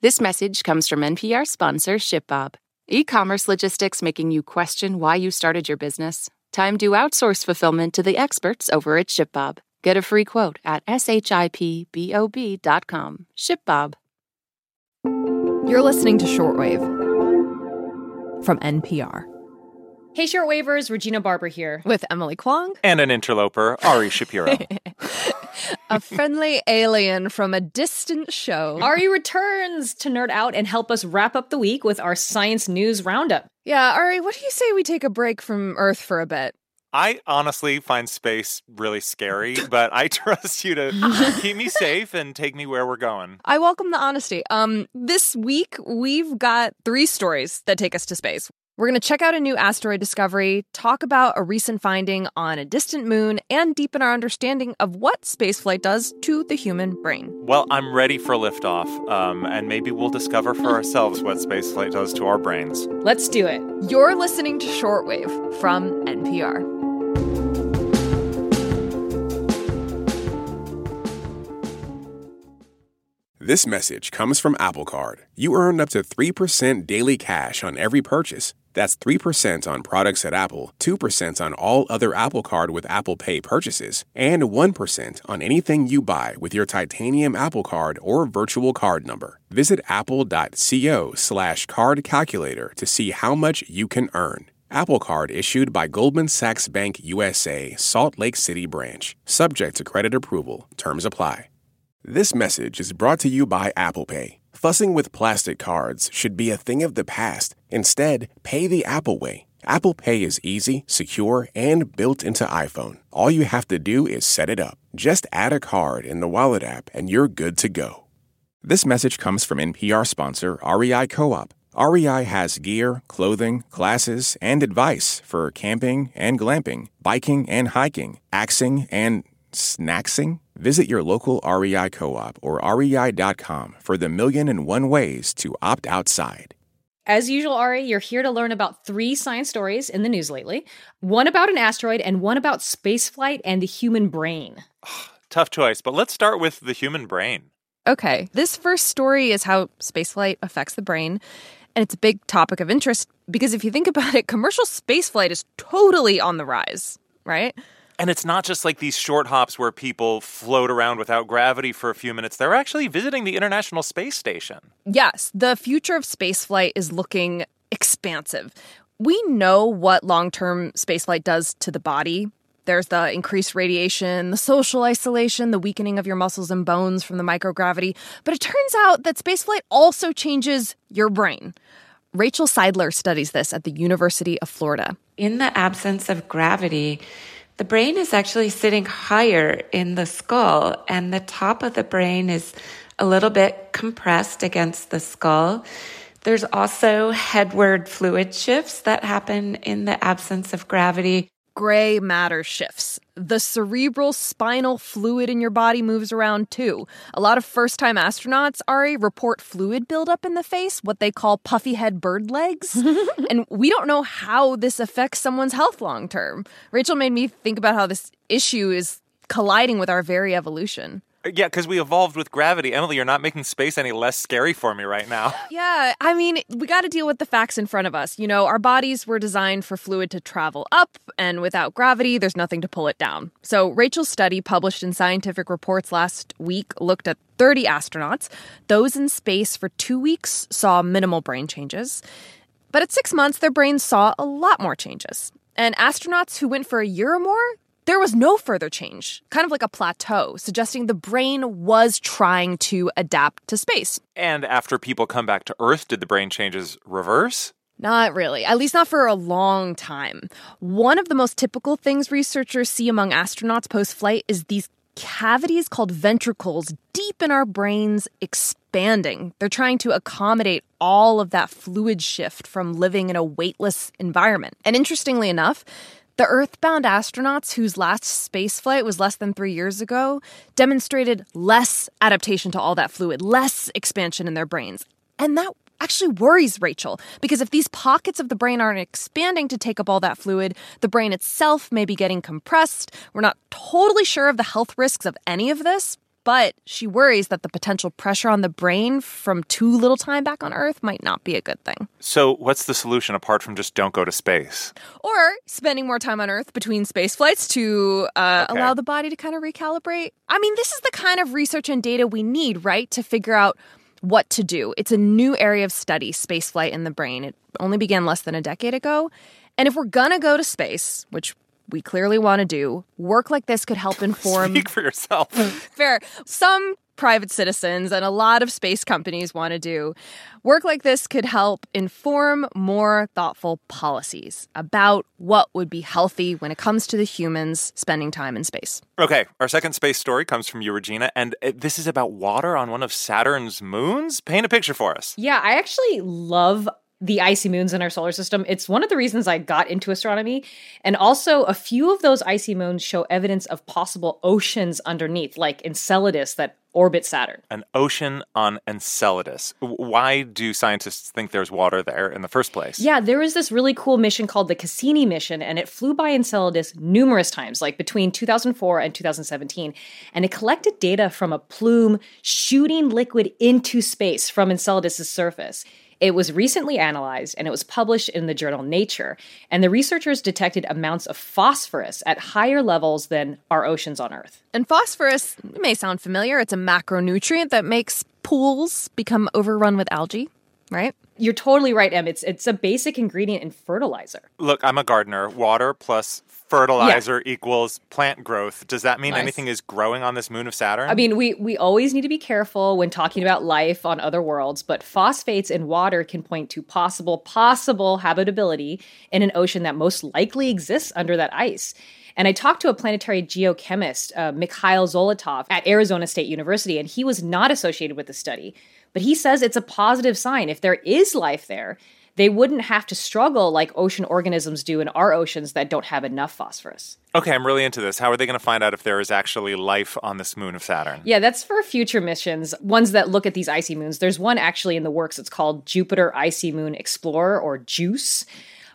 This message comes from NPR sponsor ShipBob. E commerce logistics making you question why you started your business? Time to outsource fulfillment to the experts over at ShipBob. Get a free quote at shipbob.com. ShipBob. You're listening to Shortwave from NPR. Hey, shortwavers, Regina Barber here. With Emily Kwong. And an interloper, Ari Shapiro. a friendly alien from a distant show. Ari returns to nerd out and help us wrap up the week with our science news roundup. Yeah, Ari, what do you say we take a break from Earth for a bit? I honestly find space really scary, but I trust you to keep me safe and take me where we're going. I welcome the honesty. Um, this week we've got three stories that take us to space. We're going to check out a new asteroid discovery, talk about a recent finding on a distant moon, and deepen our understanding of what spaceflight does to the human brain. Well, I'm ready for liftoff, um, and maybe we'll discover for ourselves what spaceflight does to our brains. Let's do it. You're listening to Shortwave from NPR. This message comes from Apple Card. You earn up to 3% daily cash on every purchase. That's 3% on products at Apple, 2% on all other Apple Card with Apple Pay purchases, and 1% on anything you buy with your titanium Apple Card or virtual card number. Visit apple.co slash card calculator to see how much you can earn. Apple Card issued by Goldman Sachs Bank USA, Salt Lake City branch. Subject to credit approval. Terms apply. This message is brought to you by Apple Pay. Fussing with plastic cards should be a thing of the past. Instead, pay the Apple way. Apple Pay is easy, secure, and built into iPhone. All you have to do is set it up. Just add a card in the Wallet app and you're good to go. This message comes from NPR sponsor REI Co op. REI has gear, clothing, classes, and advice for camping and glamping, biking and hiking, axing and snacksing. Visit your local REI co op or rei.com for the million and one ways to opt outside. As usual, Ari, you're here to learn about three science stories in the news lately one about an asteroid and one about spaceflight and the human brain. Tough choice, but let's start with the human brain. Okay, this first story is how spaceflight affects the brain. And it's a big topic of interest because if you think about it, commercial spaceflight is totally on the rise, right? And it's not just like these short hops where people float around without gravity for a few minutes. They're actually visiting the International Space Station. Yes, the future of spaceflight is looking expansive. We know what long term spaceflight does to the body. There's the increased radiation, the social isolation, the weakening of your muscles and bones from the microgravity. But it turns out that spaceflight also changes your brain. Rachael Seidler studies this at the University of Florida. In the absence of gravity, the brain is actually sitting higher in the skull, and the top of the brain is a little bit compressed against the skull. There's also headward fluid shifts that happen in the absence of gravity. Gray matter shifts. The cerebral spinal fluid in your body moves around too. A lot of first time astronauts, Ari, report fluid buildup in the face, what they call puffy head bird legs. and we don't know how this affects someone's health long term. Rachael made me think about how this issue is colliding with our very evolution. Yeah, because we evolved with gravity. Emily, you're not making space any less scary for me right now. Yeah, I mean, we got to deal with the facts in front of us. You know, our bodies were designed for fluid to travel up, and without gravity, there's nothing to pull it down. So, Rachael's study, published in Scientific Reports last week, looked at 30 astronauts. Those in space for two weeks saw minimal brain changes. But at six months, their brains saw a lot more changes. And astronauts who went for a year or more, there was no further change, kind of like a plateau, suggesting the brain was trying to adapt to space. And after people come back to Earth, did the brain changes reverse? Not really, at least not for a long time. One of the most typical things researchers see among astronauts post flight is these cavities called ventricles deep in our brains expanding. They're trying to accommodate all of that fluid shift from living in a weightless environment. And interestingly enough, the Earthbound astronauts whose last spaceflight was less than three years ago demonstrated less adaptation to all that fluid, less expansion in their brains. And that actually worries Rachael because if these pockets of the brain aren't expanding to take up all that fluid, the brain itself may be getting compressed. We're not totally sure of the health risks of any of this, but she worries that the potential pressure on the brain from too little time back on Earth might not be a good thing. So, what's the solution apart from just don't go to space? Or spending more time on Earth between space flights to uh, Okay. allow the body to kind of recalibrate. I mean, this is the kind of research and data we need, right, to figure out what to do. It's a new area of study, spaceflight in the brain. It only began less than a decade ago. And if we're going to go to space, which we clearly want to do, work like this could help inform Speak for yourself. fair. Some private citizens and a lot of space companies want to do. Work like this could help inform more thoughtful policies about what would be healthy when it comes to the humans spending time in space. Okay, our second space story comes from you, Regina, and uh, this is about water on one of Saturn's moons. Paint a picture for us. Yeah, I actually love the icy moons in our solar system. It's one of the reasons I got into astronomy. And also, a few of those icy moons show evidence of possible oceans underneath, like Enceladus that orbit Saturn. An ocean on Enceladus. Why do scientists think there's water there in the first place? Yeah, there was this really cool mission called the Cassini mission, and it flew by Enceladus numerous times, like between 2004 and 2017. And it collected data from a plume shooting liquid into space from Enceladus' surface. It was recently analyzed and it was published in the journal Nature. And the researchers detected amounts of phosphorus at higher levels than our oceans on Earth. And phosphorus may sound familiar. It's a macronutrient that makes pools become overrun with algae, right? You're totally right, Em. It's, it's a basic ingredient in fertilizer. Look, I'm a gardener. Water plus fertilizer equals plant growth. Does that mean Nice. anything is growing on this moon of Saturn? I mean, we we always need to be careful when talking about life on other worlds, but phosphates in water can point to possible possible habitability in an ocean that most likely exists under that ice. And I talked to a planetary geochemist, uh, Mikhail Zolotov, at Arizona State University, and he was not associated with the study. But he says it's a positive sign. If there is life there, they wouldn't have to struggle like ocean organisms do in our oceans that don't have enough phosphorus. okay, I'm really into this. How are they going to find out if there is actually life on this moon of Saturn? Yeah, that's for future missions, ones that look at these icy moons. There's one actually in the works. It's called Jupiter Icy Moon Explorer or JUICE.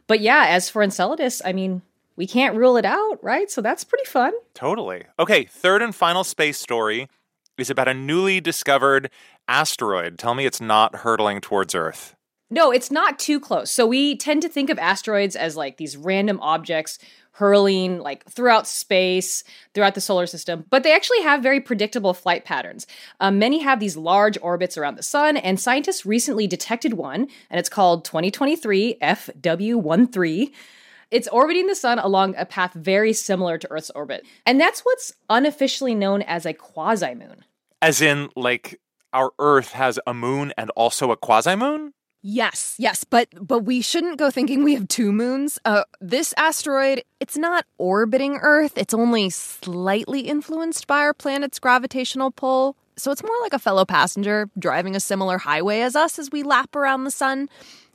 But yeah, as for Enceladus, I mean, we can't rule it out, right? So that's pretty fun. Totally. Okay, third and final space story is about a newly discovered asteroid. Tell me it's not hurtling towards Earth. No, it's not too close. So we tend to think of asteroids as like these random objects hurling like throughout space, throughout the solar system, but they actually have very predictable flight patterns. Um, many have these large orbits around the sun, and scientists recently detected one, and it's called 2023 FW13. It's orbiting the sun along a path very similar to Earth's orbit. And that's what's unofficially known as a quasi moon. As in, like, our Earth has a moon and also a quasi moon? Yes, yes, but but we shouldn't go thinking we have two moons. Uh, this asteroid, it's not orbiting Earth. It's only slightly influenced by our planet's gravitational pull. So it's more like a fellow passenger driving a similar highway as us as we lap around the sun.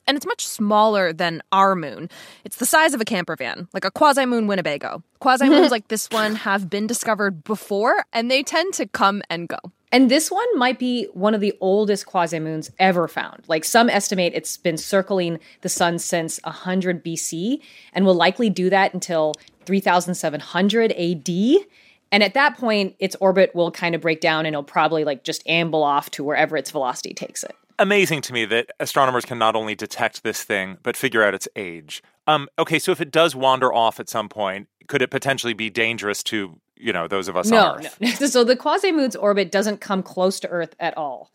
And it's much smaller than our moon. It's the size of a camper van, like a quasi moon Winnebago. Quasi moons like this one have been discovered before, and they tend to come and go. And this one might be one of the oldest quasi moons ever found. Like some estimate it's been circling the sun since 100 BC and will likely do that until 3700 AD. And at that point, its orbit will kind of break down and it'll probably like just amble off to wherever its velocity takes it. Amazing to me that astronomers can not only detect this thing, but figure out its age. Um, okay, so if it does wander off at some point, could it potentially be dangerous to, you know, those of us No, on Earth? no. so the quasi moon's orbit doesn't come close to Earth at all.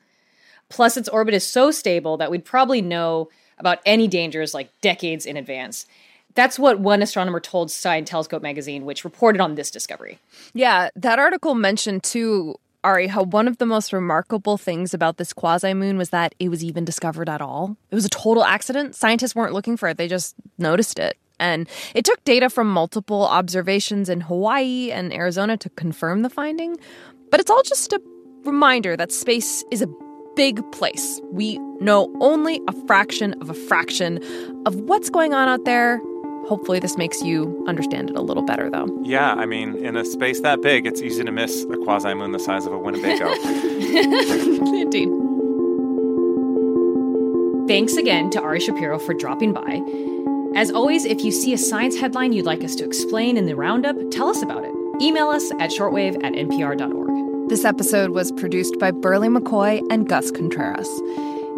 Plus, its orbit is so stable that we'd probably know about any dangers like decades in advance. That's what one astronomer told Sky & Telescope magazine, which reported on this discovery. Yeah, that article mentioned too, Ari, how one of the most remarkable things about this quasi moon was that it was even discovered at all. It was a total accident. Scientists weren't looking for it, they just noticed it. And it took data from multiple observations in Hawaii and Arizona to confirm the finding. But it's all just a reminder that space is a big place. We know only a fraction of a fraction of what's going on out there. Hopefully, this makes you understand it a little better, though. Yeah, I mean, in a space that big, it's easy to miss a quasi moon the size of a Winnebago. Indeed. Thanks again to Ari Shapiro for dropping by. As always, if you see a science headline you'd like us to explain in the roundup, tell us about it. Email us at shortwave at npr.org. This episode was produced by Burleigh McCoy and Gus Contreras.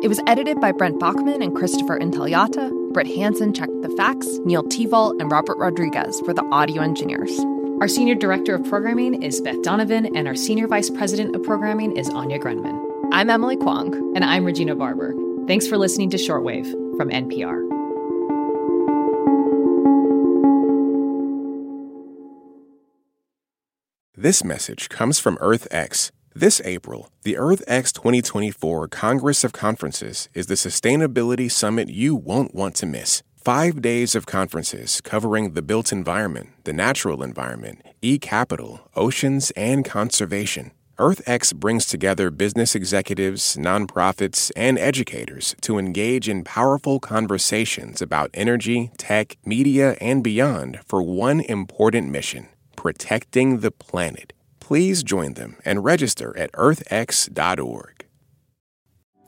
It was edited by Brent Baughman and Christopher Intagliata. Britt Hansen checked the facts. Neil Tevault and Robert Rodriguez were the audio engineers. Our Senior Director of Programming is Beth Donovan, and our Senior Vice President of Programming is Anya Grundmann. I'm Emily Kwong. And I'm Regina Barber. Thanks for listening to Shortwave from NPR. This message comes from EarthX. This April, the EarthX 2024 Congress of Conferences is the sustainability summit you won't want to miss. Five days of conferences covering the built environment, the natural environment, e capital, oceans, and conservation. EarthX brings together business executives, nonprofits, and educators to engage in powerful conversations about energy, tech, media, and beyond for one important mission protecting the planet. Please join them and register at earthx.org.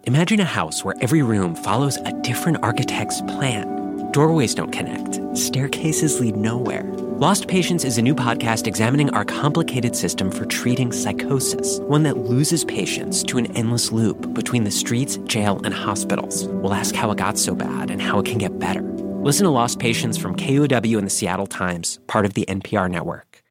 Imagine a house where every room follows a different architect's plan Doorways don't connect, staircases lead nowhere. Lost Patients is a new podcast examining our complicated system for treating psychosis, one that loses patients to an endless loop between the streets, jail, and hospitals. We'll ask how it got so bad and how it can get better. Listen to Lost Patients from KUOW and the Seattle Times, part of the NPR network.